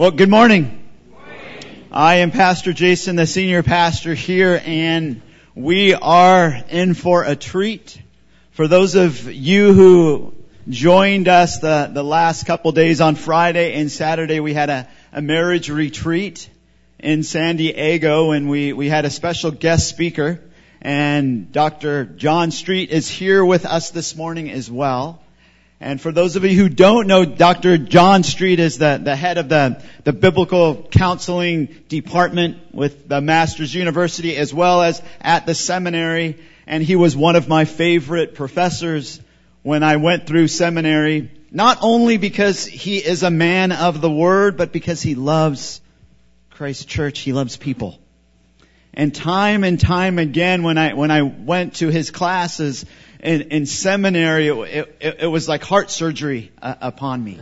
Well, good morning. I am Pastor Jason, the senior pastor here, and we are in for a treat. For those of you who joined us the, the last couple days on Friday and Saturday, we had a, a marriage retreat in San Diego, and we, we had a special guest speaker, and Dr. John Street is here with us this morning as well. And for those of you who don't know, Dr. John Street is the, the head of the, the biblical counseling department with the Master's University as well as at the seminary. And he was one of my favorite professors when I went through seminary, not only because he is a man of the word, but because he loves Christ Church. He loves people. And time and time again when I, when I went to his classes, in, in seminary, it, it, it, was like heart surgery uh, upon me.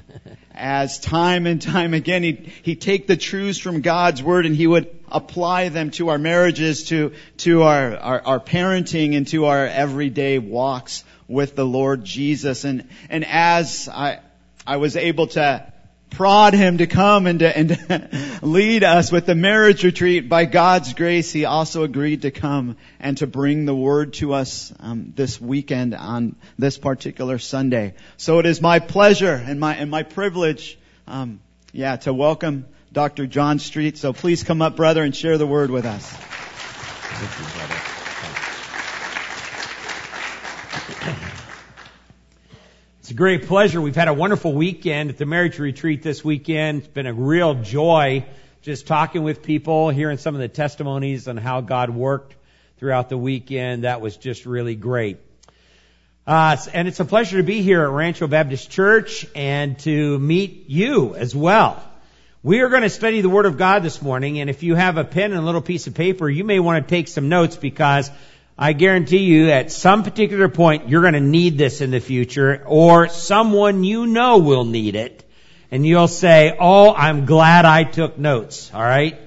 As time and time again, he'd, he'd take the truths from God's Word and he would apply them to our marriages, to, to our, our, our parenting, and to our everyday walks with the Lord Jesus. And, and as I, I was able to prod him to come and to, and to lead us with the marriage retreat. By God's grace, he also agreed to come and to bring the word to us um, this weekend on this particular Sunday. So it is my pleasure and my and my privilege, um, yeah, to welcome Dr. John Street. So please come up, brother, and share the word with us. It's a great pleasure. We've had a wonderful weekend at the marriage retreat this weekend. It's been a real joy just talking with people, hearing some of the testimonies on how God worked throughout the weekend. That was just really great. Uh, and it's a pleasure to be here at Rancho Baptist Church and to meet you as well. We are going to study the Word of God this morning, and if you have a pen and a little piece of paper, you may want to take some notes because I guarantee you at some particular point you're going to need this in the future or someone you know will need it and you'll say, oh, I'm glad I took notes. Alright?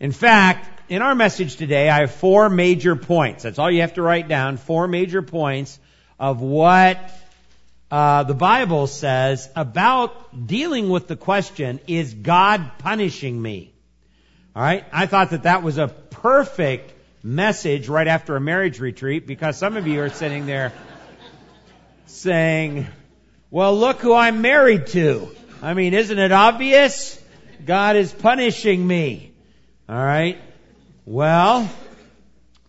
In fact, in our message today, I have four major points. That's all you have to write down. Four major points of what uh, the Bible says about dealing with the question, is God punishing me? Alright? I thought that that was a perfect message right after a marriage retreat because some of you are sitting there saying, well, look who I'm married to. I mean, isn't it obvious? God is punishing me. All right. Well,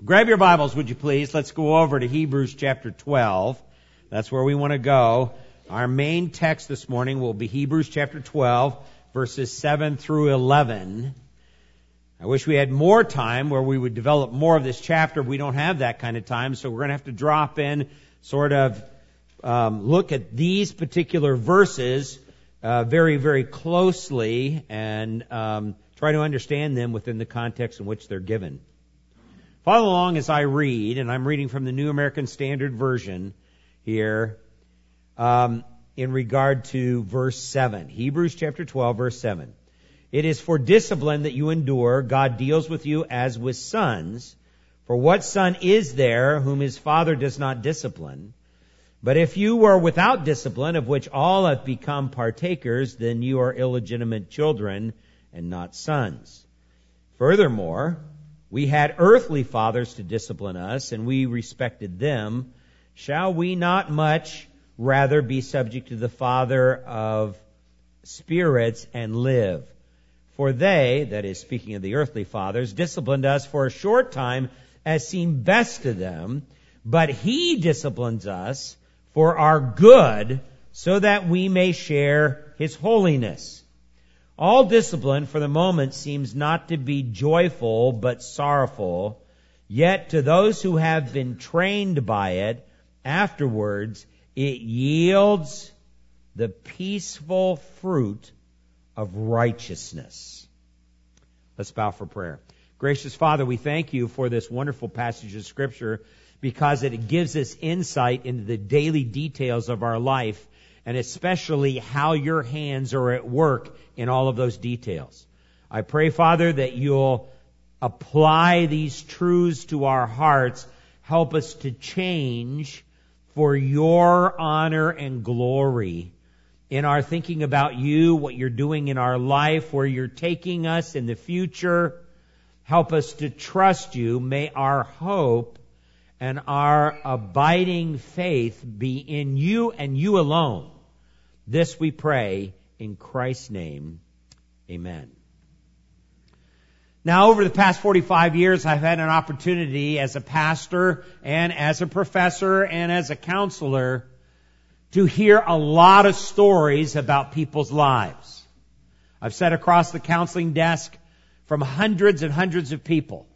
grab your Bibles, would you please? Let's go over to Hebrews chapter 12. That's where we want to go. Our main text this morning will be Hebrews chapter 12, verses 7 through 11. I wish we had more time where we would develop more of this chapter. We don't have that kind of time, so we're going to have to drop in, sort of um, look at these particular verses uh, very, very closely and um, try to understand them within the context in which they're given. Follow along as I read, and I'm reading from the New American Standard Version here um, in regard to verse 7. Hebrews chapter 12, verse 7. It is for discipline that you endure. God deals with you as with sons. For what son is there whom his father does not discipline? But if you were without discipline, of which all have become partakers, then you are illegitimate children and not sons. Furthermore, we had earthly fathers to discipline us, and we respected them. Shall we not much rather be subject to the Father of spirits and live? For they, that is speaking of the earthly fathers, disciplined us for a short time as seemed best to them, but he disciplines us for our good so that we may share his holiness. All discipline for the moment seems not to be joyful but sorrowful, yet to those who have been trained by it, afterwards it yields the peaceful fruit of righteousness. Let's bow for prayer. Gracious Father, we thank you for this wonderful passage of scripture because it gives us insight into the daily details of our life and especially how your hands are at work in all of those details. I pray, Father, that you'll apply these truths to our hearts, help us to change for your honor and glory in our thinking about you, what you're doing in our life, where you're taking us in the future. Help us to trust you. May our hope and our abiding faith be in you and you alone. This we pray in Christ's name. Amen. Now, over the past 45 years, I've had an opportunity as a pastor and as a professor and as a counselor to hear a lot of stories about people's lives. I've sat across the counseling desk from hundreds and hundreds of people.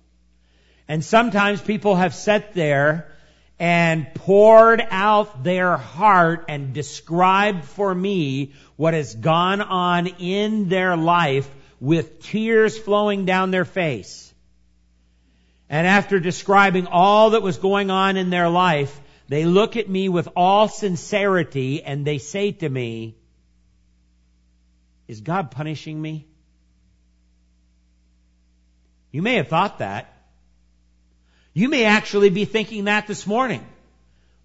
And sometimes people have sat there and poured out their heart and described for me what has gone on in their life with tears flowing down their face. And after describing all that was going on in their life, they look at me with all sincerity and they say to me, is God punishing me? You may have thought that. You may actually be thinking that this morning.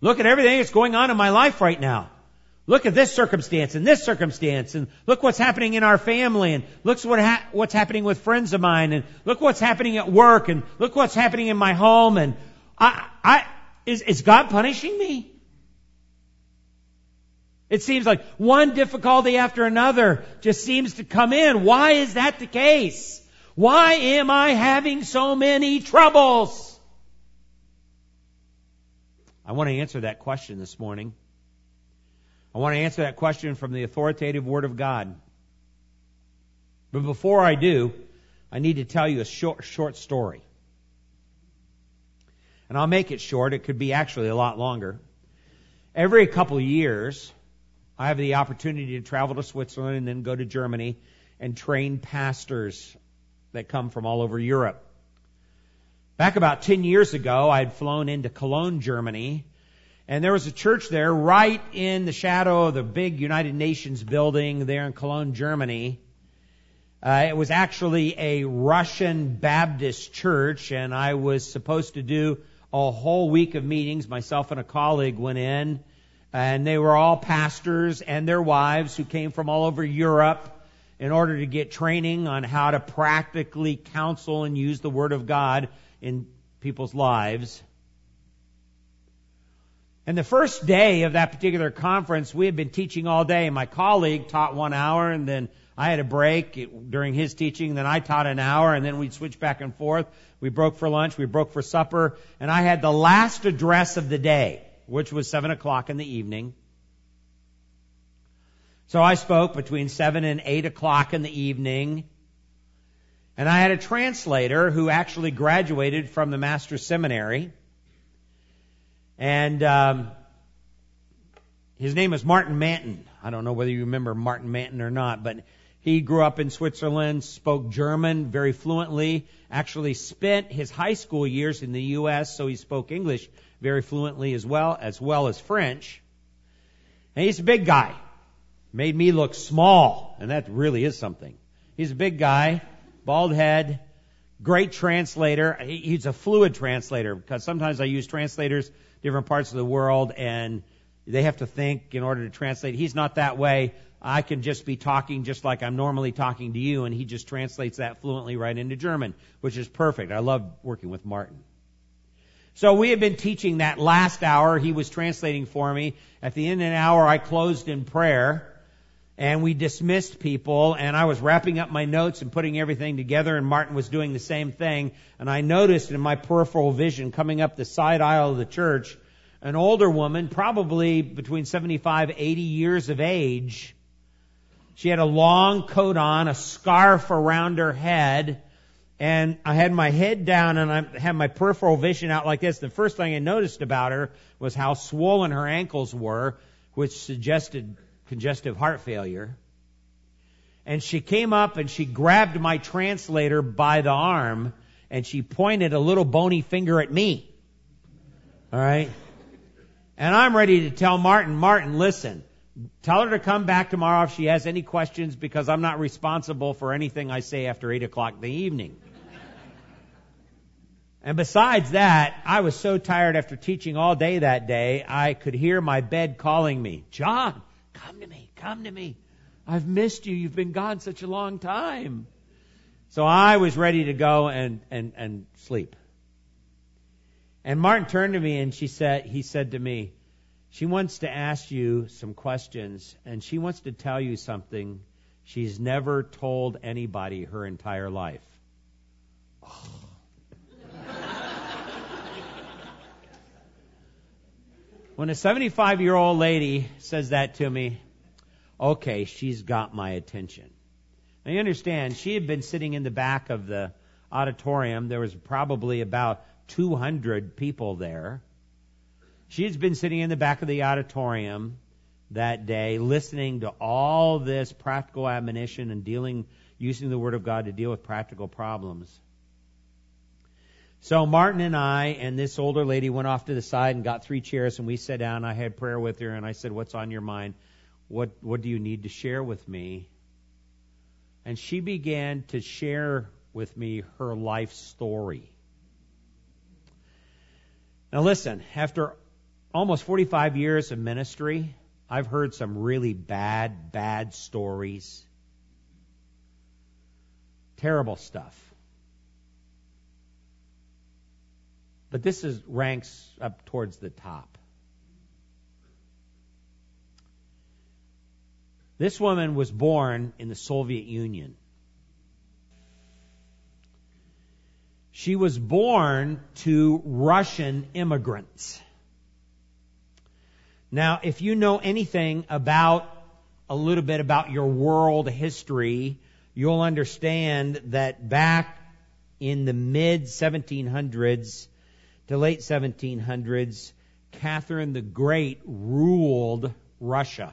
Look at everything that's going on in my life right now. Look at this circumstance and this circumstance and look what's happening in our family and look what ha- what's happening with friends of mine and look what's happening at work and look what's happening in my home and I, I, is, is God punishing me? It seems like one difficulty after another just seems to come in. Why is that the case? Why am I having so many troubles? I want to answer that question this morning. I want to answer that question from the authoritative Word of God. But before I do, I need to tell you a short, short story. And I'll make it short. It could be actually a lot longer. Every couple years, I have the opportunity to travel to Switzerland and then go to Germany and train pastors that come from all over Europe. Back about 10 years ago, I had flown into Cologne, Germany, and there was a church there right in the shadow of the big United Nations building there in Cologne, Germany. Uh, it was actually a Russian Baptist church, and I was supposed to do a whole week of meetings. Myself and a colleague went in, and they were all pastors and their wives who came from all over Europe in order to get training on how to practically counsel and use the Word of God in people's lives. And the first day of that particular conference, we had been teaching all day. My colleague taught one hour, and then I had a break during his teaching. Then I taught an hour, and then we'd switch back and forth. We broke for lunch, we broke for supper, and I had the last address of the day, which was seven o'clock in the evening. So I spoke between seven and eight o'clock in the evening. And I had a translator who actually graduated from the Master's Seminary. And um, his name is Martin Manton. I don't know whether you remember Martin Manton or not, but he grew up in Switzerland, spoke German very fluently, actually spent his high school years in the U.S., so he spoke English very fluently as well, as well as French. And he's a big guy. Made me look small, and that really is something. He's a big guy, bald head, great translator. He's a fluid translator because sometimes I use translators different parts of the world and they have to think in order to translate. He's not that way. I can just be talking just like I'm normally talking to you and he just translates that fluently right into German, which is perfect. I love working with Martin. So we had been teaching that last hour. He was translating for me. At the end of an hour, I closed in prayer and we dismissed people and I was wrapping up my notes and putting everything together and Martin was doing the same thing and I noticed in my peripheral vision coming up the side aisle of the church an older woman probably between 75 80 years of age she had a long coat on a scarf around her head and I had my head down and I had my peripheral vision out like this the first thing I noticed about her was how swollen her ankles were which suggested congestive heart failure. And she came up and she grabbed my translator by the arm and she pointed a little bony finger at me. Alright? And I'm ready to tell Martin, Martin, listen, tell her to come back tomorrow if she has any questions because I'm not responsible for anything I say after 8 o'clock in the evening. And besides that, I was so tired after teaching all day that day, I could hear my bed calling me, John, Come to me. come to me. I've missed you. You've been gone such a long time. So I was ready to go and, and, and sleep. And Martin turned to me and she said, he said to me, she wants to ask you some questions and she wants to tell you something she's never told anybody her entire life. Oh. when a 75 year old lady says that to me, okay, she's got my attention. Now you understand, she had been sitting in the back of the auditorium. There was probably about 200 people there. She has been sitting in the back of the auditorium that day, listening to all this practical admonition and dealing, using the Word of God to deal with practical problems. So Martin and I and this older lady went off to the side and got three chairs and we sat down. I had prayer with her and I said, "What's on your mind? What what do you need to share with me?" And she began to share with me her life story. Now listen, after almost 45 years of ministry, I've heard some really bad, bad stories. Terrible stuff. But this is ranks up towards the top. This woman was born in the Soviet Union. She was born to Russian immigrants. Now, if you know anything about a little bit about your world history, you'll understand that back in the mid 1700s, to late 1700s, Catherine the Great ruled Russia.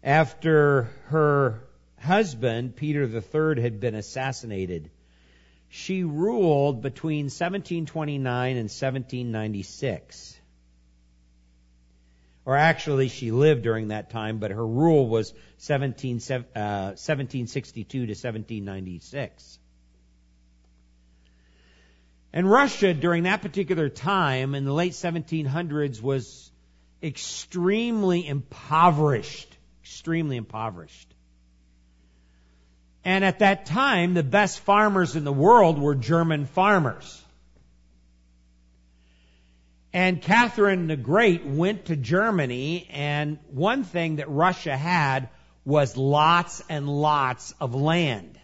After her husband, Peter III, had been assassinated, she ruled between 1729 and 1796. Or actually, she lived during that time, but her rule was 17, uh, 1762 to 1796. And Russia during that particular time in the late 1700s was extremely impoverished. Extremely impoverished. And at that time, the best farmers in the world were German farmers. And Catherine the Great went to Germany, and one thing that Russia had was lots and lots of land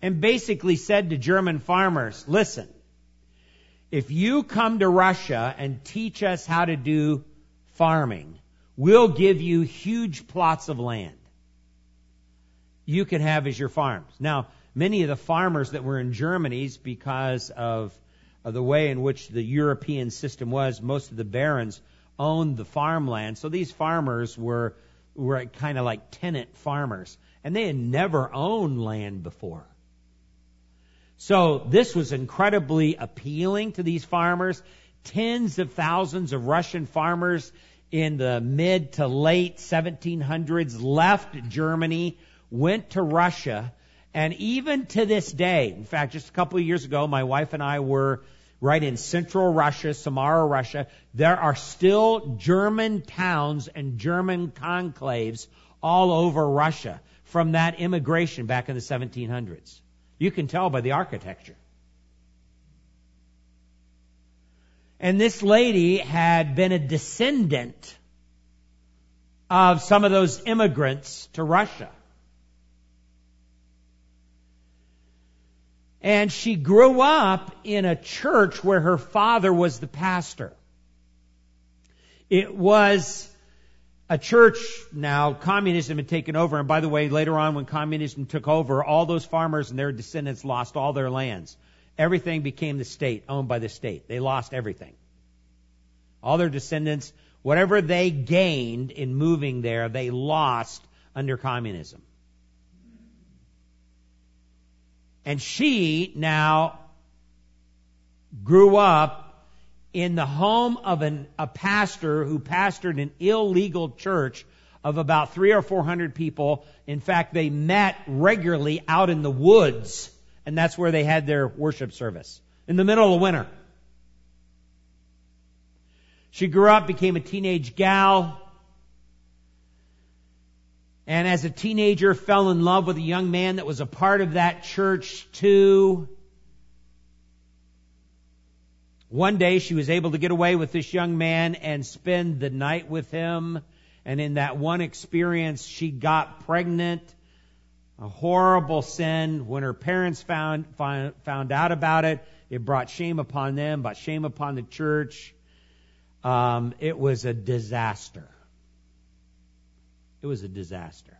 and basically said to German farmers, listen, if you come to Russia and teach us how to do farming, we'll give you huge plots of land you can have as your farms. Now, many of the farmers that were in Germany's because of, of the way in which the European system was, most of the barons owned the farmland. So these farmers were, were kind of like tenant farmers. And they had never owned land before. So this was incredibly appealing to these farmers. Tens of thousands of Russian farmers in the mid to late 1700s left Germany, went to Russia, and even to this day, in fact, just a couple of years ago, my wife and I were right in central Russia, Samara, Russia. There are still German towns and German conclaves all over Russia from that immigration back in the 1700s. You can tell by the architecture. And this lady had been a descendant of some of those immigrants to Russia. And she grew up in a church where her father was the pastor. It was a church now, communism had taken over, and by the way, later on when communism took over, all those farmers and their descendants lost all their lands. Everything became the state, owned by the state. They lost everything. All their descendants, whatever they gained in moving there, they lost under communism. And she now grew up in the home of an, a pastor who pastored an illegal church of about three or four hundred people. In fact, they met regularly out in the woods, and that's where they had their worship service in the middle of winter. She grew up, became a teenage gal, and as a teenager fell in love with a young man that was a part of that church too. One day she was able to get away with this young man and spend the night with him. And in that one experience, she got pregnant. A horrible sin. When her parents found, found, found out about it, it brought shame upon them, brought shame upon the church. Um, it was a disaster. It was a disaster.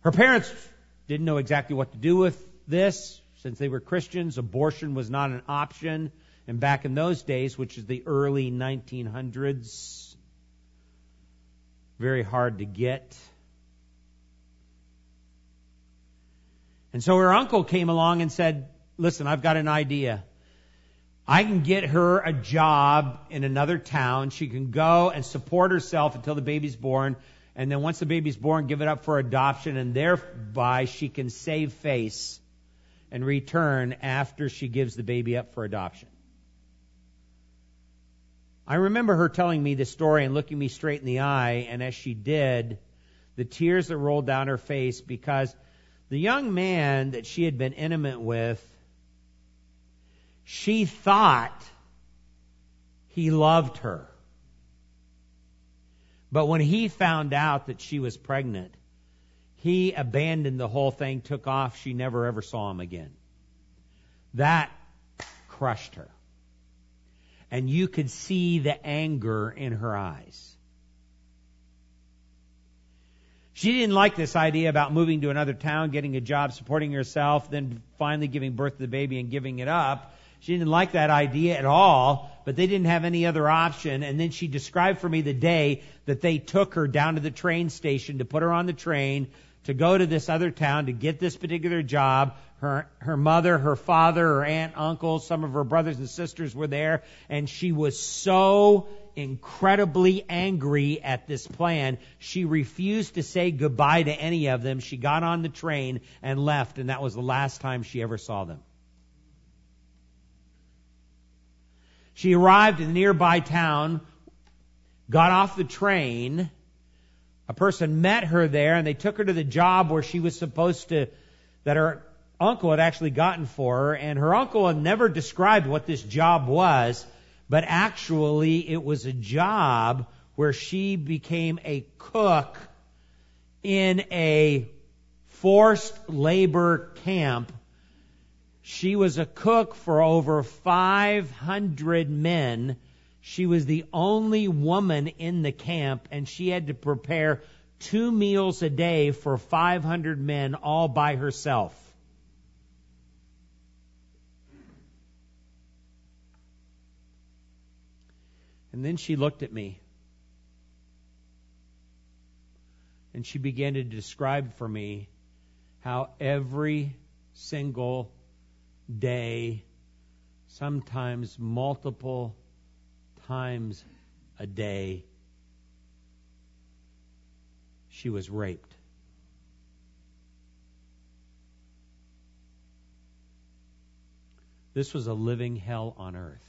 Her parents didn't know exactly what to do with this. Since they were Christians, abortion was not an option. And back in those days, which is the early 1900s, very hard to get. And so her uncle came along and said, listen, I've got an idea. I can get her a job in another town. She can go and support herself until the baby's born. And then once the baby's born, give it up for adoption. And thereby she can save face and return after she gives the baby up for adoption. I remember her telling me this story and looking me straight in the eye, and as she did, the tears that rolled down her face because the young man that she had been intimate with, she thought he loved her. But when he found out that she was pregnant, he abandoned the whole thing, took off. She never ever saw him again. That crushed her. And you could see the anger in her eyes. She didn't like this idea about moving to another town, getting a job, supporting herself, then finally giving birth to the baby and giving it up. She didn't like that idea at all, but they didn't have any other option. And then she described for me the day that they took her down to the train station to put her on the train to go to this other town to get this particular job. Her, her mother, her father, her aunt, uncle, some of her brothers and sisters were there, and she was so incredibly angry at this plan. She refused to say goodbye to any of them. She got on the train and left, and that was the last time she ever saw them. She arrived in the nearby town, got off the train, a person met her there and they took her to the job where she was supposed to, that her uncle had actually gotten for her. And her uncle had never described what this job was, but actually it was a job where she became a cook in a forced labor camp. She was a cook for over 500 men she was the only woman in the camp and she had to prepare two meals a day for 500 men all by herself. And then she looked at me. And she began to describe for me how every single day, sometimes multiple times a day she was raped. This was a living hell on earth.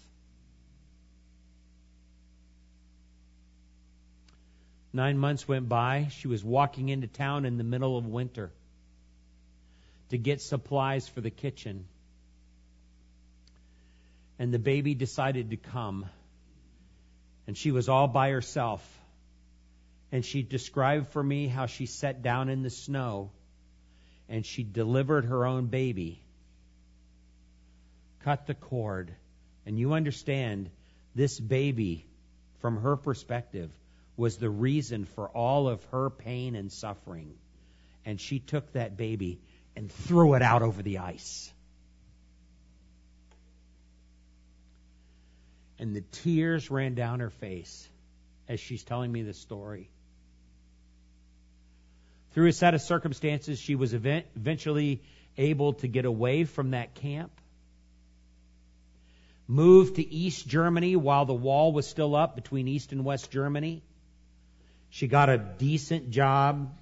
Nine months went by. She was walking into town in the middle of winter to get supplies for the kitchen. And the baby decided to come and she was all by herself. And she described for me how she sat down in the snow and she delivered her own baby, cut the cord, and you understand this baby, from her perspective, was the reason for all of her pain and suffering. And she took that baby and threw it out over the ice. And the tears ran down her face as she's telling me the story. Through a set of circumstances, she was eventually able to get away from that camp, moved to East Germany while the wall was still up between East and West Germany. She got a decent job,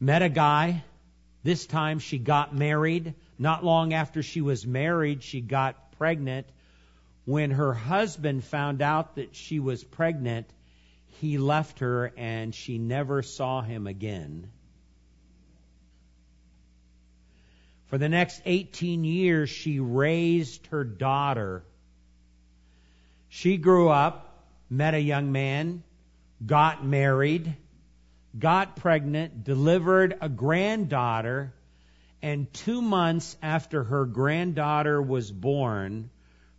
met a guy. This time she got married. Not long after she was married, she got pregnant. When her husband found out that she was pregnant, he left her and she never saw him again. For the next 18 years, she raised her daughter. She grew up, met a young man, got married, got pregnant, delivered a granddaughter, and two months after her granddaughter was born,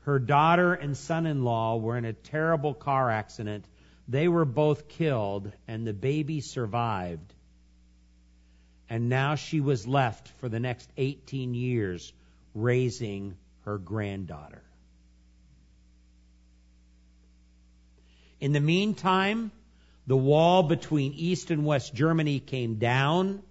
her daughter and son in law were in a terrible car accident. They were both killed, and the baby survived. And now she was left for the next 18 years raising her granddaughter. In the meantime, the wall between East and West Germany came down.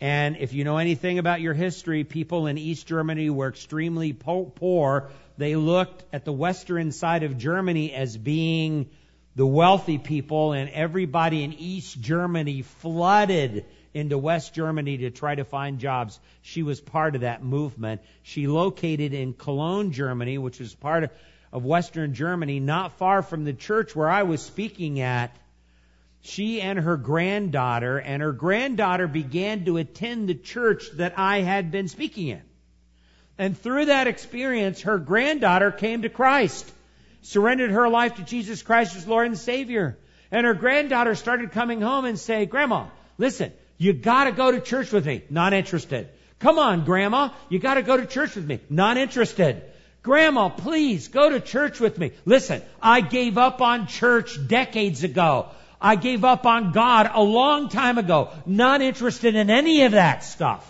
And if you know anything about your history, people in East Germany were extremely poor. They looked at the western side of Germany as being the wealthy people, and everybody in East Germany flooded into West Germany to try to find jobs. She was part of that movement. She located in Cologne, Germany, which was part of, of Western Germany, not far from the church where I was speaking at. She and her granddaughter, and her granddaughter began to attend the church that I had been speaking in. And through that experience, her granddaughter came to Christ surrendered her life to Jesus Christ as Lord and Savior. And her granddaughter started coming home and say, Grandma, listen, you gotta go to church with me. Not interested. Come on, Grandma, you gotta go to church with me. Not interested. Grandma, please go to church with me. Listen, I gave up on church decades ago. I gave up on God a long time ago. Not interested in any of that stuff.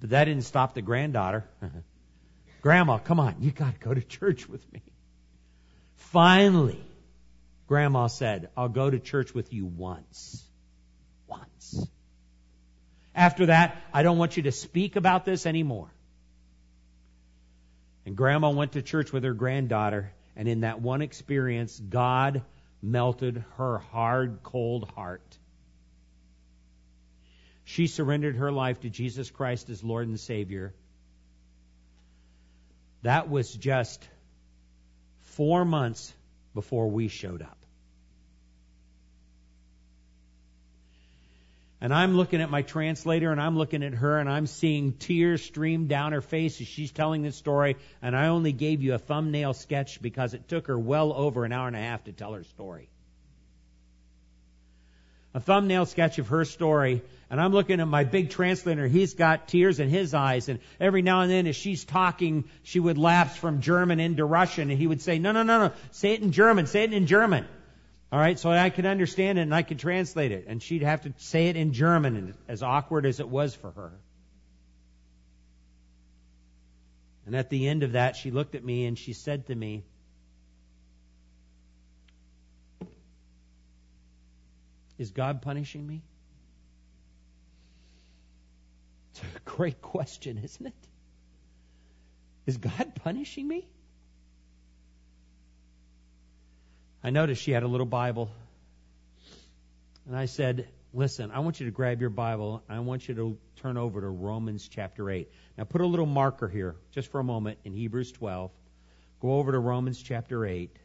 But that didn't stop the granddaughter. Grandma, come on, you got to go to church with me. Finally, Grandma said, I'll go to church with you once. Once. After that, I don't want you to speak about this anymore. And Grandma went to church with her granddaughter, and in that one experience, God melted her hard, cold heart. She surrendered her life to Jesus Christ as Lord and Savior. That was just four months before we showed up. And I'm looking at my translator and I'm looking at her and I'm seeing tears stream down her face as she's telling this story. And I only gave you a thumbnail sketch because it took her well over an hour and a half to tell her story. A thumbnail sketch of her story and I'm looking at my big translator. He's got tears in his eyes. And every now and then as she's talking, she would lapse from German into Russian. And he would say, no, no, no, no. Say it in German. Say it in German. All right. So I could understand it and I could translate it. And she'd have to say it in German, as awkward as it was for her. And at the end of that, she looked at me and she said to me, Is God punishing me? It's a great question, isn't it? Is God punishing me? I noticed she had a little Bible. And I said, Listen, I want you to grab your Bible. I want you to turn over to Romans chapter 8. Now put a little marker here, just for a moment, in Hebrews 12. Go over to Romans chapter 8.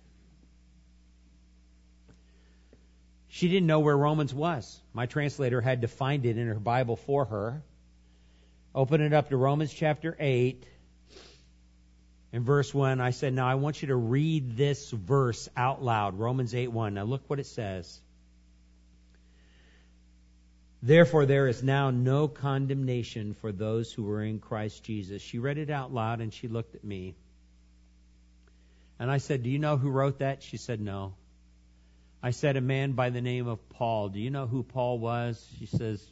She didn't know where Romans was. My translator had to find it in her Bible for her. Open it up to Romans chapter 8 and verse 1. I said, Now I want you to read this verse out loud. Romans 8 1. Now look what it says. Therefore, there is now no condemnation for those who are in Christ Jesus. She read it out loud and she looked at me. And I said, Do you know who wrote that? She said, No. I said, A man by the name of Paul. Do you know who Paul was? She says,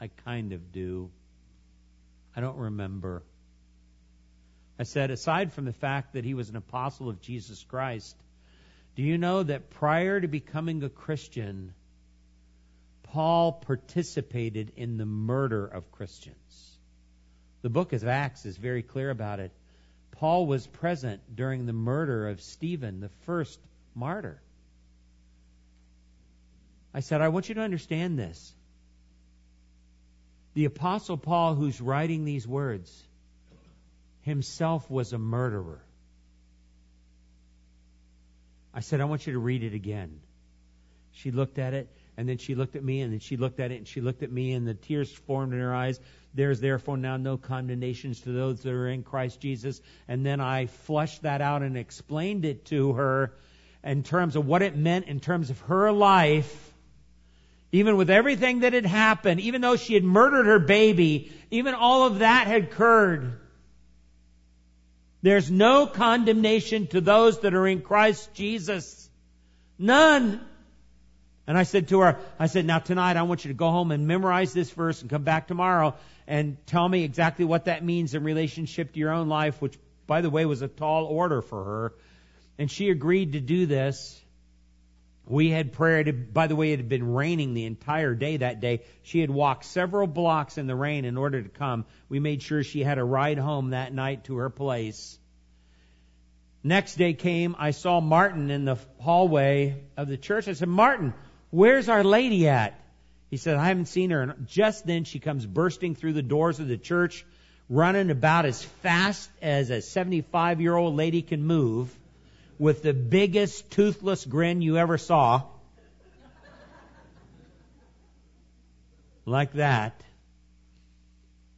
I kind of do. I don't remember. I said, aside from the fact that he was an apostle of Jesus Christ, do you know that prior to becoming a Christian, Paul participated in the murder of Christians? The book of Acts is very clear about it. Paul was present during the murder of Stephen, the first martyr. I said, I want you to understand this. The Apostle Paul, who's writing these words, himself was a murderer. I said, I want you to read it again. She looked at it, and then she looked at me, and then she looked at it, and she looked at me, and the tears formed in her eyes. There's therefore now no condemnations to those that are in Christ Jesus. And then I flushed that out and explained it to her in terms of what it meant in terms of her life. Even with everything that had happened, even though she had murdered her baby, even all of that had occurred. There's no condemnation to those that are in Christ Jesus. None. And I said to her, I said, now tonight I want you to go home and memorize this verse and come back tomorrow and tell me exactly what that means in relationship to your own life, which by the way was a tall order for her. And she agreed to do this. We had prayer. By the way, it had been raining the entire day that day. She had walked several blocks in the rain in order to come. We made sure she had a ride home that night to her place. Next day came, I saw Martin in the hallway of the church. I said, Martin, where's our lady at? He said, I haven't seen her. And just then she comes bursting through the doors of the church, running about as fast as a 75 year old lady can move with the biggest toothless grin you ever saw. like that.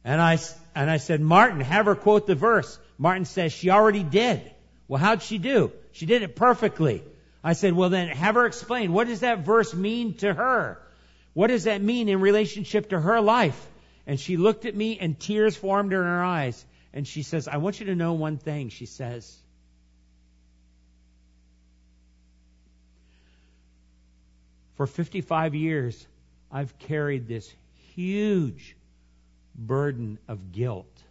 And I, and I said, Martin, have her quote the verse. Martin says, she already did. Well, how'd she do? She did it perfectly. I said, well then have her explain. What does that verse mean to her? What does that mean in relationship to her life? And she looked at me and tears formed in her eyes. And she says, I want you to know one thing. She says, For 55 years, I've carried this huge burden of guilt.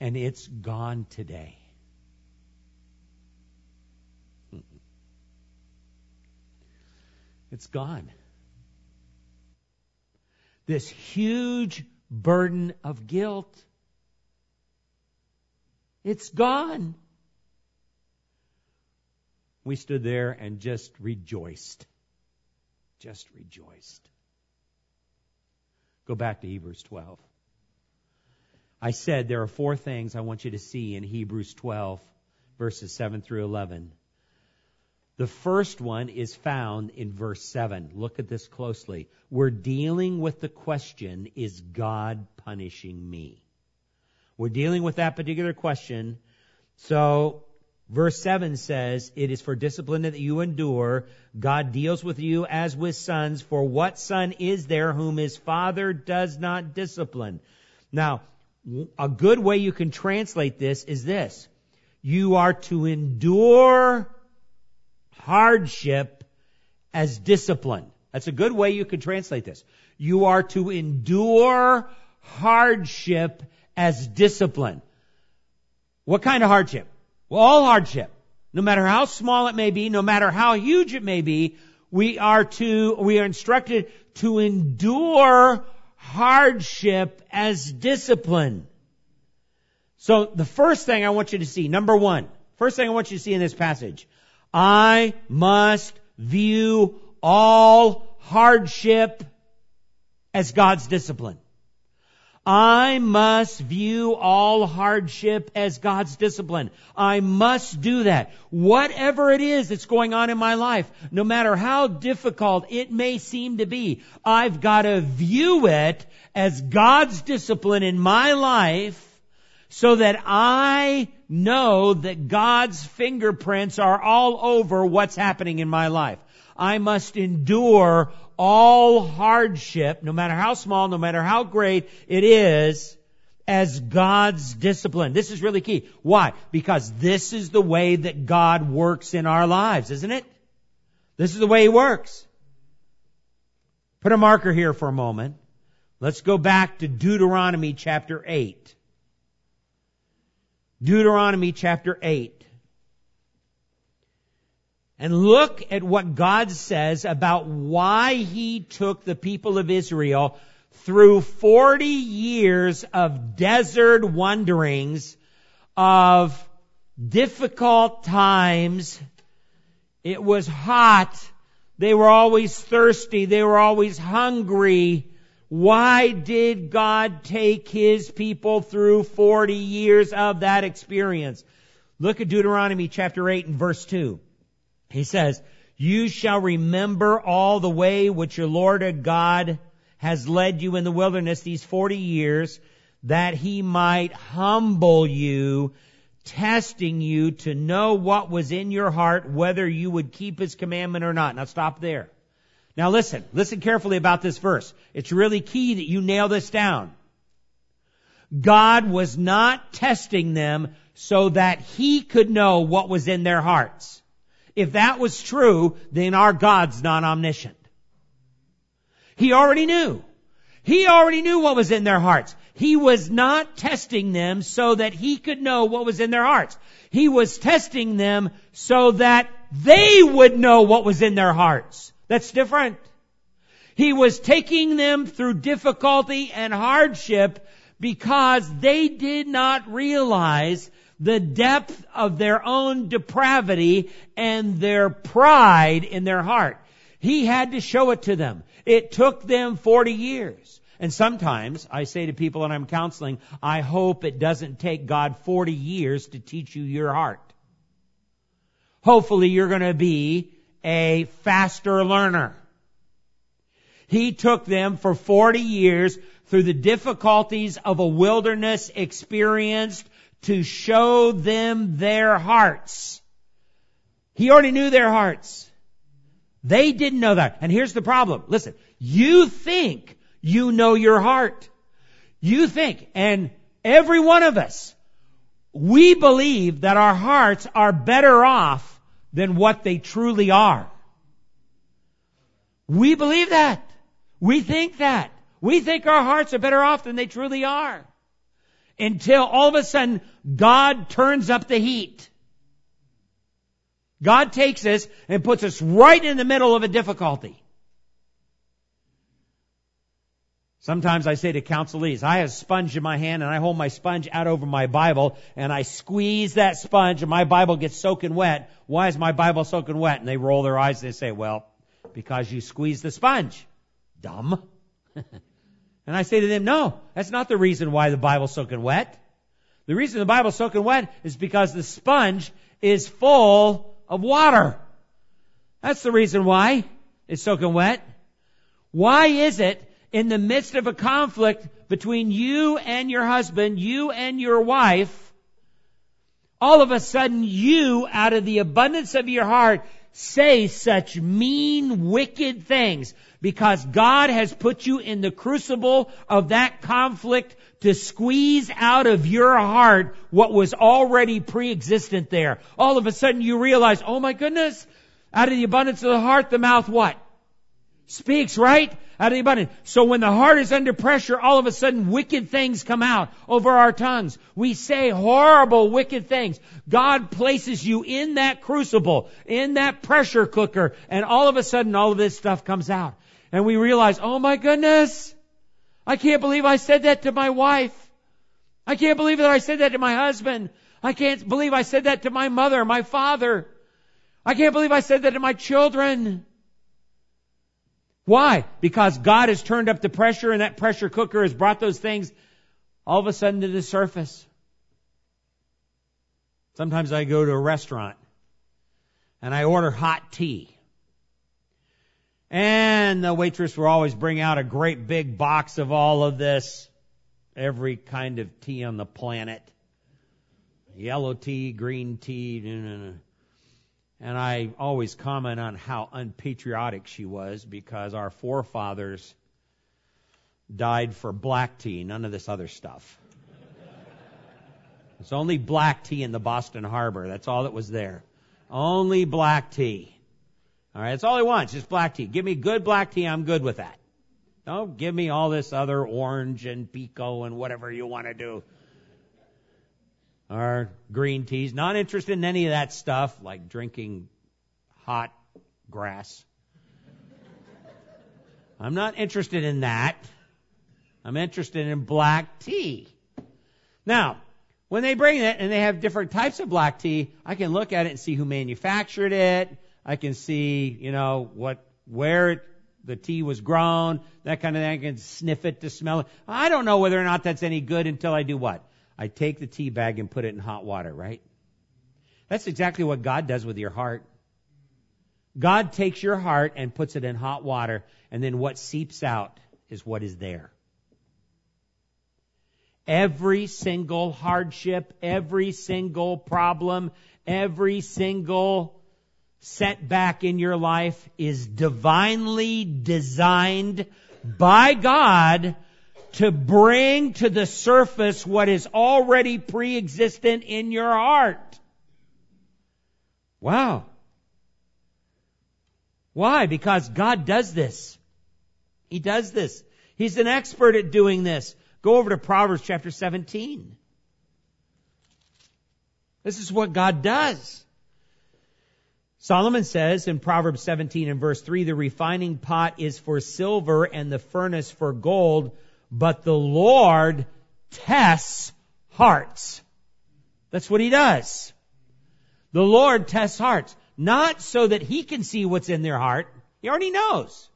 And it's gone today. It's gone. This huge burden of guilt. It's gone. We stood there and just rejoiced. Just rejoiced. Go back to Hebrews 12. I said there are four things I want you to see in Hebrews 12, verses 7 through 11. The first one is found in verse 7. Look at this closely. We're dealing with the question, is God punishing me? We're dealing with that particular question. So Verse 7 says, It is for discipline that you endure. God deals with you as with sons. For what son is there whom his father does not discipline? Now, a good way you can translate this is this. You are to endure hardship as discipline. That's a good way you can translate this. You are to endure hardship as discipline. What kind of hardship? Well, all hardship, no matter how small it may be, no matter how huge it may be, we are to, we are instructed to endure hardship as discipline. So the first thing I want you to see, number one, first thing I want you to see in this passage, I must view all hardship as God's discipline. I must view all hardship as God's discipline. I must do that. Whatever it is that's going on in my life, no matter how difficult it may seem to be, I've got to view it as God's discipline in my life so that I know that God's fingerprints are all over what's happening in my life. I must endure all hardship, no matter how small, no matter how great it is, as God's discipline. This is really key. Why? Because this is the way that God works in our lives, isn't it? This is the way He works. Put a marker here for a moment. Let's go back to Deuteronomy chapter 8. Deuteronomy chapter 8 and look at what God says about why He took the people of Israel through 40 years of desert wanderings, of difficult times. It was hot. They were always thirsty. They were always hungry. Why did God take His people through 40 years of that experience? Look at Deuteronomy chapter 8 and verse 2. He says, You shall remember all the way which your Lord God has led you in the wilderness these 40 years, that He might humble you, testing you to know what was in your heart, whether you would keep His commandment or not. Now stop there. Now listen, listen carefully about this verse. It's really key that you nail this down. God was not testing them so that He could know what was in their hearts. If that was true, then our God's not omniscient. He already knew. He already knew what was in their hearts. He was not testing them so that He could know what was in their hearts. He was testing them so that they would know what was in their hearts. That's different. He was taking them through difficulty and hardship because they did not realize the depth of their own depravity and their pride in their heart. He had to show it to them. It took them 40 years. And sometimes I say to people when I'm counseling, I hope it doesn't take God 40 years to teach you your heart. Hopefully you're going to be a faster learner. He took them for 40 years through the difficulties of a wilderness experience to show them their hearts. He already knew their hearts. They didn't know that. And here's the problem. Listen, you think you know your heart. You think, and every one of us, we believe that our hearts are better off than what they truly are. We believe that. We think that. We think our hearts are better off than they truly are. Until all of a sudden, God turns up the heat. God takes us and puts us right in the middle of a difficulty. Sometimes I say to counselees, I have a sponge in my hand and I hold my sponge out over my Bible and I squeeze that sponge and my Bible gets soaking wet. Why is my Bible soaking wet? And they roll their eyes and they say, well, because you squeeze the sponge. Dumb. and I say to them, no, that's not the reason why the Bible's soaking wet. The reason the Bible's soaking wet is because the sponge is full of water. That's the reason why it's soaking wet. Why is it in the midst of a conflict between you and your husband, you and your wife, all of a sudden you, out of the abundance of your heart, say such mean, wicked things because God has put you in the crucible of that conflict to squeeze out of your heart what was already pre-existent there. All of a sudden you realize, oh my goodness, out of the abundance of the heart, the mouth what? Speaks, right? out of the abundance. So when the heart is under pressure, all of a sudden wicked things come out over our tongues. We say horrible, wicked things. God places you in that crucible, in that pressure cooker, and all of a sudden all of this stuff comes out. And we realize, oh my goodness, I can't believe I said that to my wife. I can't believe that I said that to my husband. I can't believe I said that to my mother, my father. I can't believe I said that to my children. Why? Because God has turned up the pressure and that pressure cooker has brought those things all of a sudden to the surface. Sometimes I go to a restaurant and I order hot tea. And the waitress will always bring out a great big box of all of this, every kind of tea on the planet. Yellow tea, green tea, and I always comment on how unpatriotic she was because our forefathers died for black tea, none of this other stuff. It's only black tea in the Boston Harbor. That's all that was there. Only black tea. All right, that's all he wants, just black tea. Give me good black tea, I'm good with that. Don't give me all this other orange and pekoe and whatever you want to do or green teas. Not interested in any of that stuff, like drinking hot grass. I'm not interested in that. I'm interested in black tea. Now, when they bring it and they have different types of black tea, I can look at it and see who manufactured it. I can see, you know, what, where it the tea was grown, that kind of thing. I can sniff it to smell it. I don't know whether or not that's any good until I do what? I take the tea bag and put it in hot water, right? That's exactly what God does with your heart. God takes your heart and puts it in hot water, and then what seeps out is what is there. Every single hardship, every single problem, every single setback in your life is divinely designed by God to bring to the surface what is already pre-existent in your heart. Wow. Why? Because God does this. He does this. He's an expert at doing this. Go over to Proverbs chapter 17. This is what God does. Solomon says in Proverbs 17 and verse 3, the refining pot is for silver and the furnace for gold, but the Lord tests hearts. That's what he does. The Lord tests hearts. Not so that he can see what's in their heart. He already knows.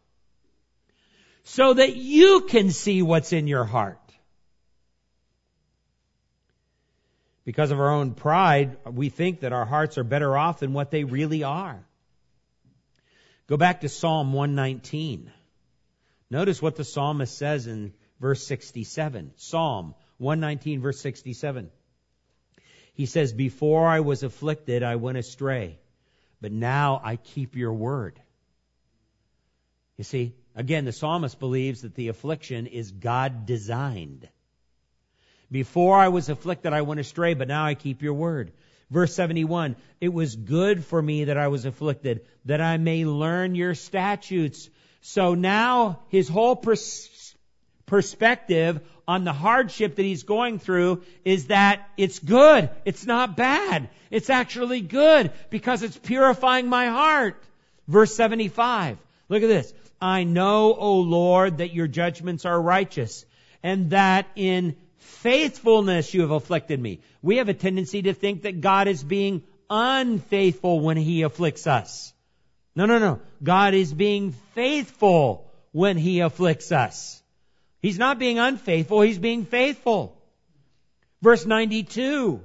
So that you can see what's in your heart. Because of our own pride, we think that our hearts are better off than what they really are. Go back to Psalm 119. Notice what the psalmist says in verse 67. Psalm 119 verse 67. He says, Before I was afflicted, I went astray but now I keep your word. You see, again, the psalmist believes that the affliction is God designed. Before I was afflicted, I went astray, but now I keep your word. Verse 71, it was good for me that I was afflicted, that I may learn your statutes. So now his whole pers- perspective on the hardship that he's going through is that it's good. It's not bad. It's actually good because it's purifying my heart. Verse 75. Look at this. I know, O Lord, that your judgments are righteous and that in faithfulness you have afflicted me. We have a tendency to think that God is being unfaithful when he afflicts us. No, no, no. God is being faithful when he afflicts us. He's not being unfaithful, he's being faithful. Verse 92,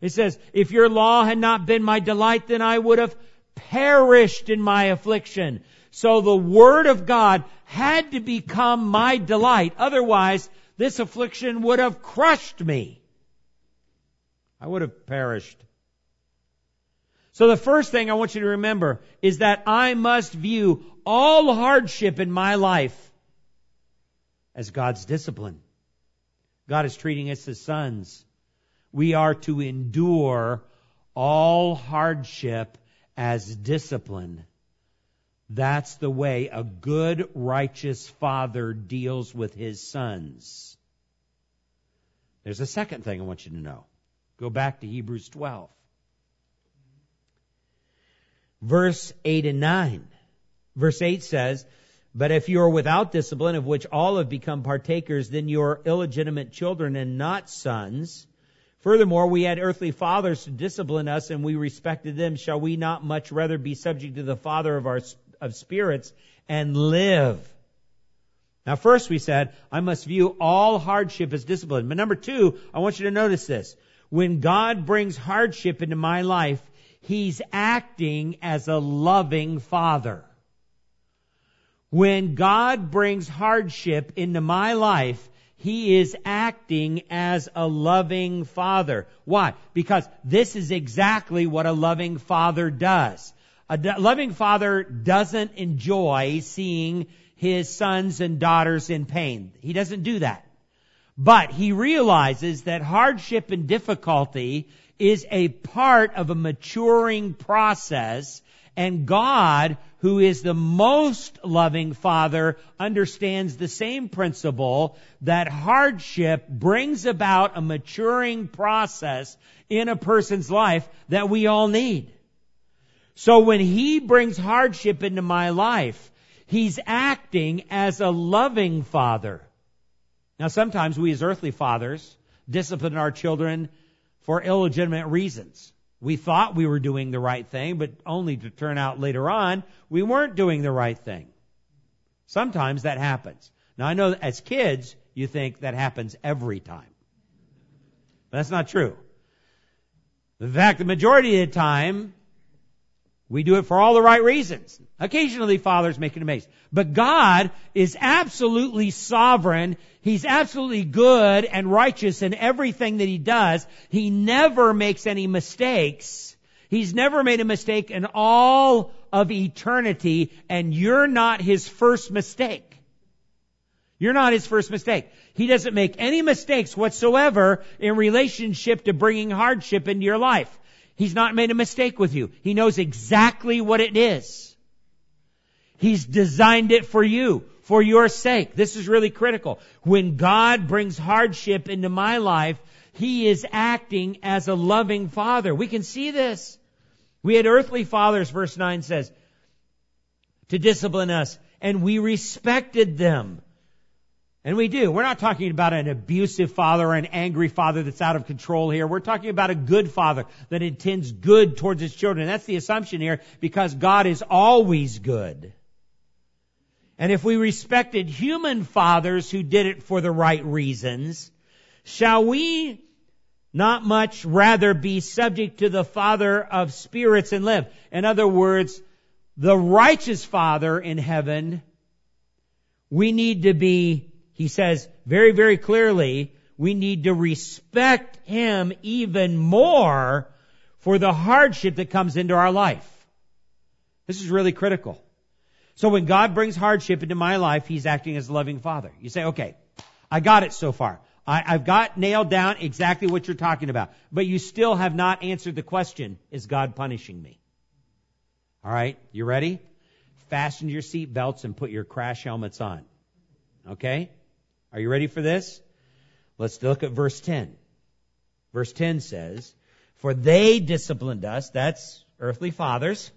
it says, If your law had not been my delight, then I would have perished in my affliction. So the Word of God had to become my delight. Otherwise, this affliction would have crushed me. I would have perished. So the first thing I want you to remember is that I must view all hardship in my life as God's discipline. God is treating us as sons. We are to endure all hardship as discipline. That's the way a good, righteous father deals with his sons. There's a second thing I want you to know. Go back to Hebrews 12. Verse 8 and 9. Verse 8 says, but if you are without discipline, of which all have become partakers, then you are illegitimate children and not sons. Furthermore, we had earthly fathers to discipline us, and we respected them. Shall we not much rather be subject to the Father of our of spirits and live? Now, first we said, I must view all hardship as discipline. But number two, I want you to notice this. When God brings hardship into my life, He's acting as a loving Father. When God brings hardship into my life, He is acting as a loving father. Why? Because this is exactly what a loving father does. A loving father doesn't enjoy seeing his sons and daughters in pain. He doesn't do that. But he realizes that hardship and difficulty is a part of a maturing process and God, who is the most loving Father, understands the same principle that hardship brings about a maturing process in a person's life that we all need. So when He brings hardship into my life, He's acting as a loving Father. Now sometimes we as earthly fathers discipline our children for illegitimate reasons. We thought we were doing the right thing, but only to turn out later on we weren't doing the right thing. Sometimes that happens. Now I know as kids, you think that happens every time. But that's not true. In fact, the majority of the time, we do it for all the right reasons. Occasionally fathers make a mistake. But God is absolutely sovereign. He's absolutely good and righteous in everything that He does. He never makes any mistakes. He's never made a mistake in all of eternity, and you're not His first mistake. You're not His first mistake. He doesn't make any mistakes whatsoever in relationship to bringing hardship into your life. He's not made a mistake with you. He knows exactly what it is. He's designed it for you, for your sake. This is really critical. When God brings hardship into my life, He is acting as a loving father. We can see this. We had earthly fathers, verse 9 says, to discipline us, and we respected them. And we do. We're not talking about an abusive father or an angry father that's out of control here. We're talking about a good father that intends good towards his children. That's the assumption here because God is always good. And if we respected human fathers who did it for the right reasons, shall we not much rather be subject to the Father of spirits and live? In other words, the righteous Father in heaven, we need to be he says very, very clearly, we need to respect Him even more for the hardship that comes into our life. This is really critical. So when God brings hardship into my life, He's acting as a loving Father. You say, okay, I got it so far. I, have got nailed down exactly what you're talking about. But you still have not answered the question, is God punishing me? Alright, you ready? Fasten your seat belts and put your crash helmets on. Okay? Are you ready for this? Let's look at verse 10. Verse 10 says, For they disciplined us, that's earthly fathers,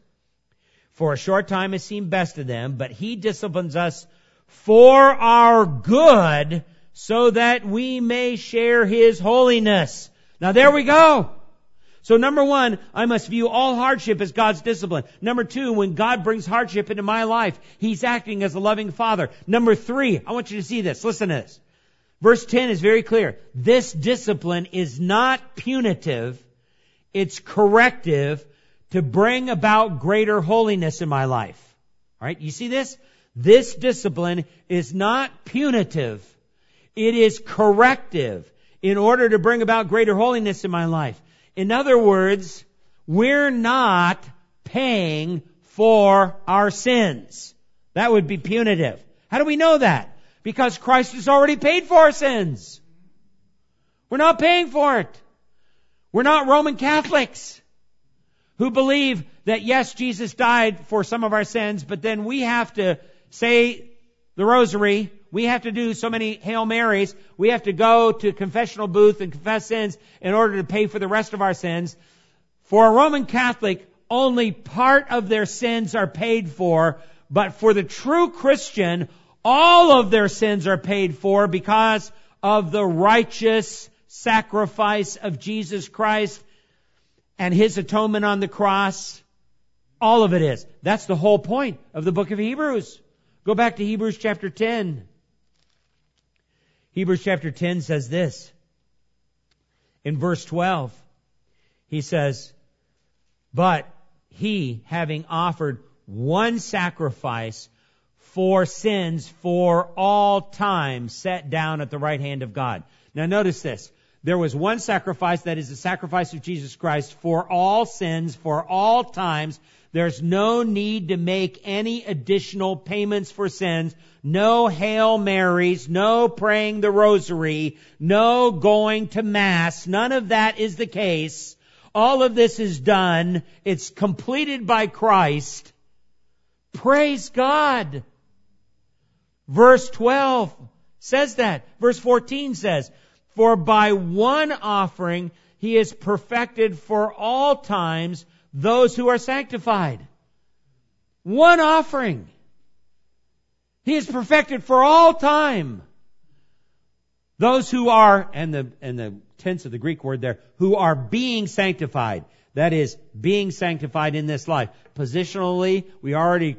for a short time it seemed best to them, but he disciplines us for our good, so that we may share his holiness. Now there we go. So number one, I must view all hardship as God's discipline. Number two, when God brings hardship into my life, He's acting as a loving Father. Number three, I want you to see this. Listen to this. Verse 10 is very clear. This discipline is not punitive. It's corrective to bring about greater holiness in my life. Alright, you see this? This discipline is not punitive. It is corrective in order to bring about greater holiness in my life. In other words, we're not paying for our sins. That would be punitive. How do we know that? Because Christ has already paid for our sins. We're not paying for it. We're not Roman Catholics who believe that yes, Jesus died for some of our sins, but then we have to say the rosary we have to do so many Hail Marys. We have to go to confessional booth and confess sins in order to pay for the rest of our sins. For a Roman Catholic, only part of their sins are paid for, but for the true Christian, all of their sins are paid for because of the righteous sacrifice of Jesus Christ and His atonement on the cross. All of it is. That's the whole point of the book of Hebrews. Go back to Hebrews chapter 10. Hebrews chapter 10 says this. In verse 12, he says, But he, having offered one sacrifice for sins for all time, sat down at the right hand of God. Now notice this. There was one sacrifice, that is the sacrifice of Jesus Christ for all sins, for all times. There's no need to make any additional payments for sins no Hail Marys, no praying the rosary, no going to Mass. None of that is the case. All of this is done. It's completed by Christ. Praise God. Verse 12 says that. Verse 14 says, For by one offering he is perfected for all times those who are sanctified. One offering. He is perfected for all time. Those who are, and the, and the tense of the Greek word there, who are being sanctified. That is, being sanctified in this life. Positionally, we already,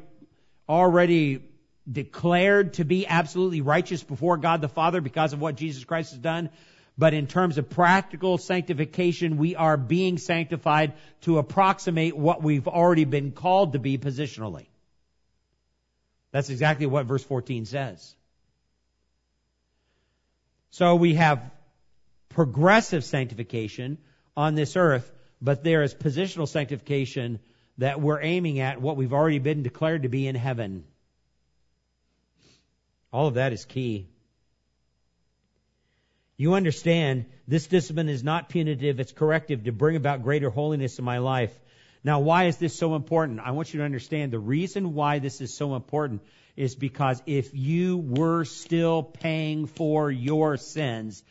already declared to be absolutely righteous before God the Father because of what Jesus Christ has done. But in terms of practical sanctification, we are being sanctified to approximate what we've already been called to be positionally. That's exactly what verse 14 says. So we have progressive sanctification on this earth, but there is positional sanctification that we're aiming at what we've already been declared to be in heaven. All of that is key. You understand this discipline is not punitive, it's corrective to bring about greater holiness in my life. Now, why is this so important? I want you to understand the reason why this is so important is because if you were still paying for your sins,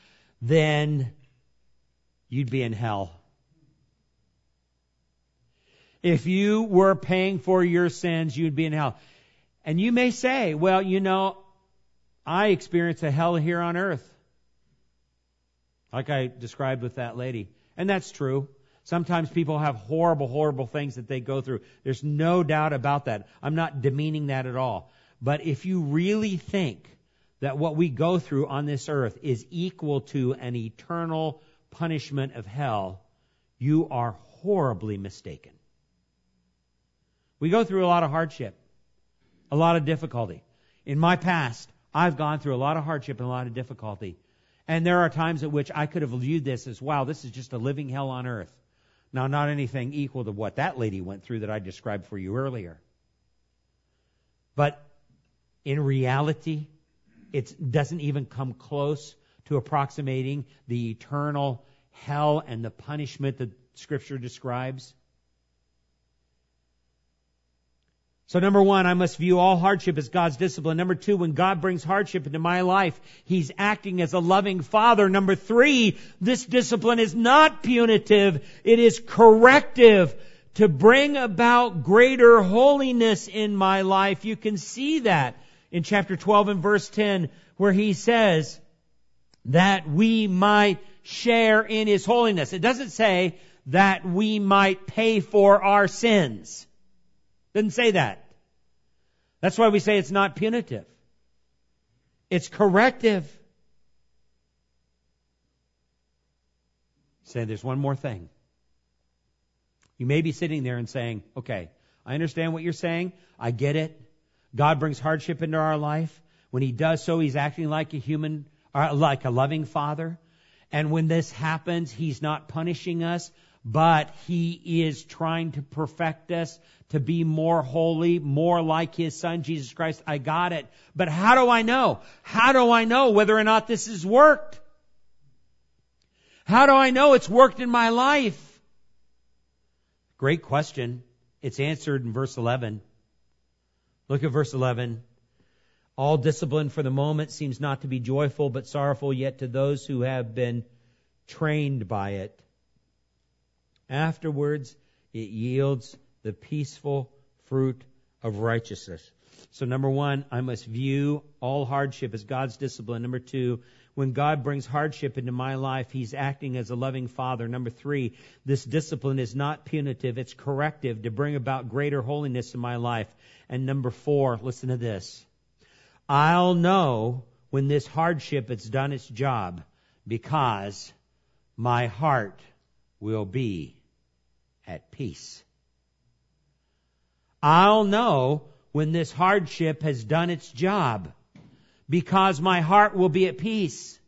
then you'd be in hell. If you were paying for your sins, you'd be in hell. And you may say, well, you know, I experience a hell here on earth. Like I described with that lady. And that's true. Sometimes people have horrible, horrible things that they go through. There's no doubt about that. I'm not demeaning that at all. But if you really think that what we go through on this earth is equal to an eternal punishment of hell, you are horribly mistaken. We go through a lot of hardship, a lot of difficulty. In my past, I've gone through a lot of hardship and a lot of difficulty. And there are times at which I could have viewed this as, wow, this is just a living hell on earth. Now, not anything equal to what that lady went through that I described for you earlier. But in reality, it doesn't even come close to approximating the eternal hell and the punishment that Scripture describes. So number one, I must view all hardship as God's discipline. Number two, when God brings hardship into my life, He's acting as a loving Father. Number three, this discipline is not punitive. It is corrective to bring about greater holiness in my life. You can see that in chapter 12 and verse 10 where He says that we might share in His holiness. It doesn't say that we might pay for our sins. Doesn't say that. That's why we say it's not punitive. It's corrective. Say there's one more thing. You may be sitting there and saying, okay, I understand what you're saying. I get it. God brings hardship into our life. When He does so, He's acting like a human, or like a loving Father. And when this happens, He's not punishing us, but He is trying to perfect us to be more holy, more like His Son, Jesus Christ. I got it. But how do I know? How do I know whether or not this has worked? How do I know it's worked in my life? Great question. It's answered in verse 11. Look at verse 11. All discipline for the moment seems not to be joyful, but sorrowful, yet to those who have been trained by it. Afterwards, it yields the peaceful fruit of righteousness. So number one, I must view all hardship as God's discipline. Number two, when God brings hardship into my life, He's acting as a loving Father. Number three, this discipline is not punitive, it's corrective to bring about greater holiness in my life. And number four, listen to this. I'll know when this hardship has done its job because my heart will be at peace. I'll know when this hardship has done its job because my heart will be at peace.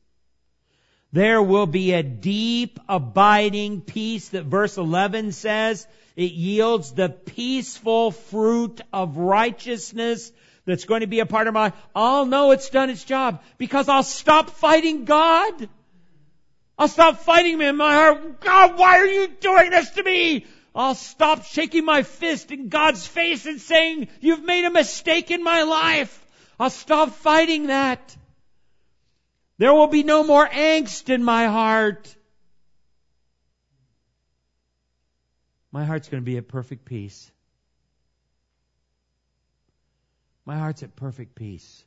There will be a deep, abiding peace that verse 11 says. It yields the peaceful fruit of righteousness that's going to be a part of my, I'll know it's done its job because I'll stop fighting God. I'll stop fighting him in my heart. God, why are you doing this to me? I'll stop shaking my fist in God's face and saying, you've made a mistake in my life. I'll stop fighting that. There will be no more angst in my heart. My heart's going to be at perfect peace. My heart's at perfect peace.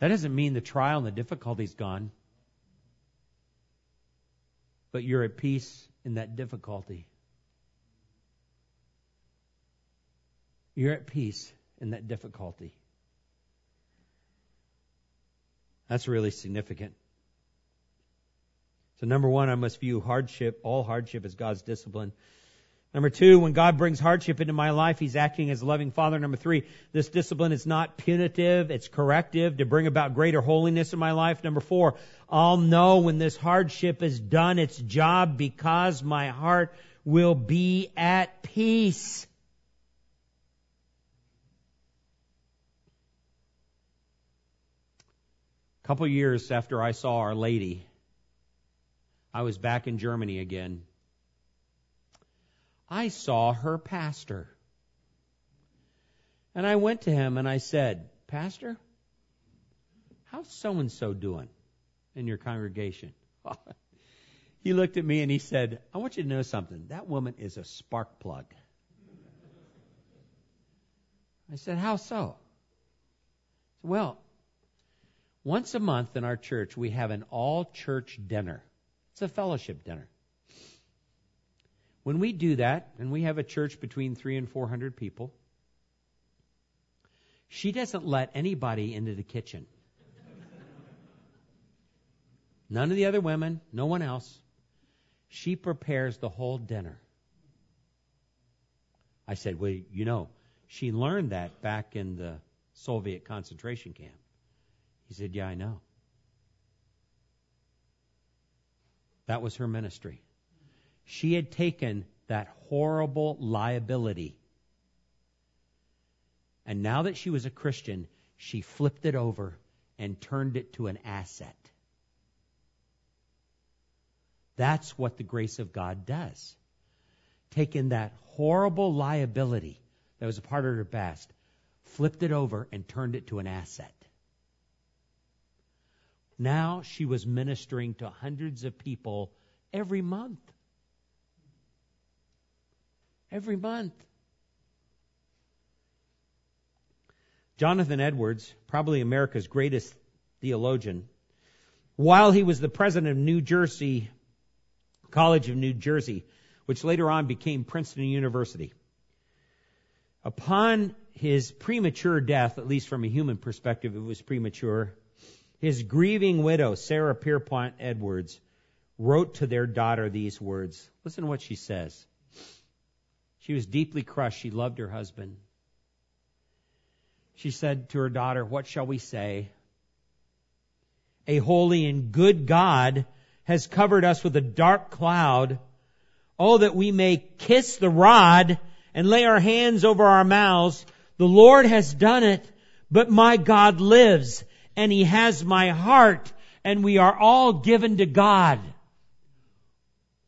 That doesn't mean the trial and the difficulty's gone but you're at peace in that difficulty. You're at peace in that difficulty. That's really significant. So, number one, I must view hardship, all hardship, as God's discipline. Number two, when God brings hardship into my life, He's acting as a loving Father. Number three, this discipline is not punitive, it's corrective to bring about greater holiness in my life. Number four, I'll know when this hardship is done its job because my heart will be at peace. A couple years after I saw Our Lady, I was back in Germany again. I saw her pastor. And I went to him and I said, Pastor, how's so and so doing in your congregation? he looked at me and he said, I want you to know something. That woman is a spark plug. I said, How so? Well, once a month in our church, we have an all church dinner. It's a fellowship dinner. When we do that, and we have a church between three and four hundred people, she doesn't let anybody into the kitchen. None of the other women, no one else. She prepares the whole dinner. I said, Well, you know, she learned that back in the Soviet concentration camp. He said, Yeah, I know. That was her ministry. She had taken that horrible liability. And now that she was a Christian, she flipped it over and turned it to an asset. That's what the grace of God does. Taking that horrible liability that was a part of her past, flipped it over and turned it to an asset. Now she was ministering to hundreds of people every month. Every month. Jonathan Edwards, probably America's greatest theologian, while he was the president of New Jersey College of New Jersey, which later on became Princeton University. Upon his premature death, at least from a human perspective, it was premature, his grieving widow, Sarah Pierpont Edwards, wrote to their daughter these words. Listen to what she says. She was deeply crushed. She loved her husband. She said to her daughter, What shall we say? A holy and good God has covered us with a dark cloud. Oh, that we may kiss the rod and lay our hands over our mouths. The Lord has done it, but my God lives and he has my heart and we are all given to God.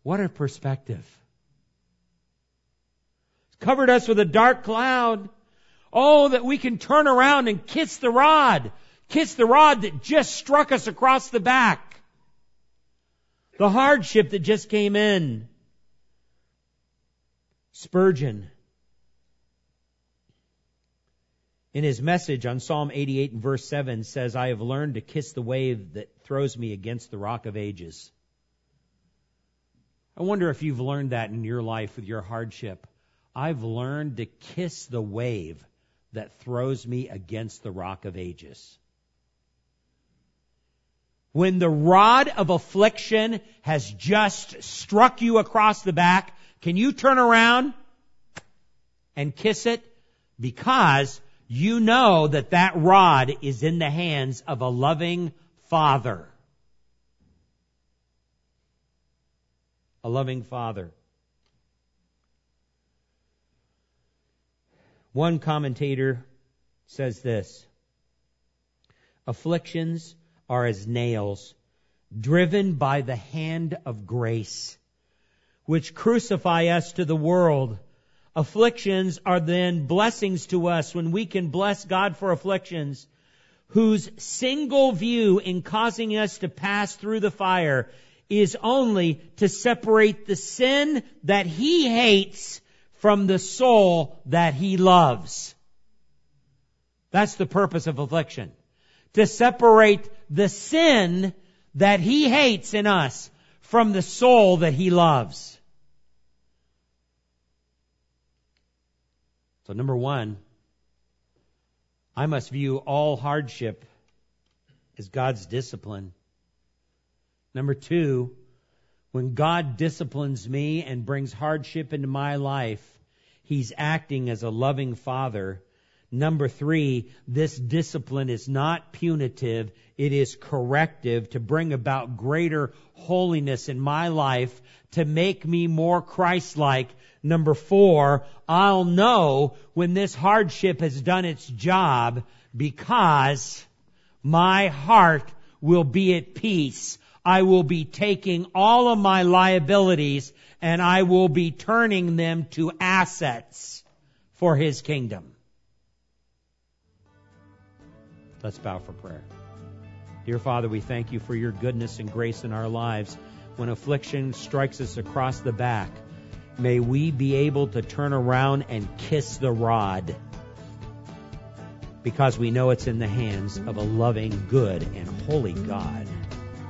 What a perspective. Covered us with a dark cloud. Oh, that we can turn around and kiss the rod. Kiss the rod that just struck us across the back. The hardship that just came in. Spurgeon in his message on Psalm 88 and verse 7 says, I have learned to kiss the wave that throws me against the rock of ages. I wonder if you've learned that in your life with your hardship. I've learned to kiss the wave that throws me against the rock of ages. When the rod of affliction has just struck you across the back, can you turn around and kiss it? Because you know that that rod is in the hands of a loving father. A loving father. One commentator says this Afflictions are as nails driven by the hand of grace, which crucify us to the world. Afflictions are then blessings to us when we can bless God for afflictions whose single view in causing us to pass through the fire is only to separate the sin that he hates from the soul that he loves. That's the purpose of affliction. To separate the sin that he hates in us from the soul that he loves. So, number one, I must view all hardship as God's discipline. Number two, when God disciplines me and brings hardship into my life, He's acting as a loving father. Number three, this discipline is not punitive. It is corrective to bring about greater holiness in my life to make me more Christ-like. Number four, I'll know when this hardship has done its job because my heart will be at peace. I will be taking all of my liabilities and I will be turning them to assets for His kingdom. Let's bow for prayer. Dear Father, we thank you for your goodness and grace in our lives. When affliction strikes us across the back, may we be able to turn around and kiss the rod because we know it's in the hands of a loving, good, and holy God.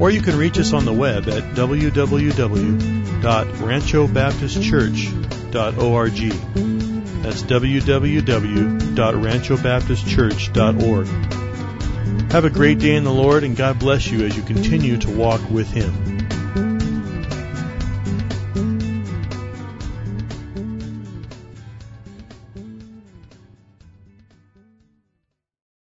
Or you can reach us on the web at www.ranchobaptistchurch.org. That's www.ranchobaptistchurch.org. Have a great day in the Lord and God bless you as you continue to walk with Him.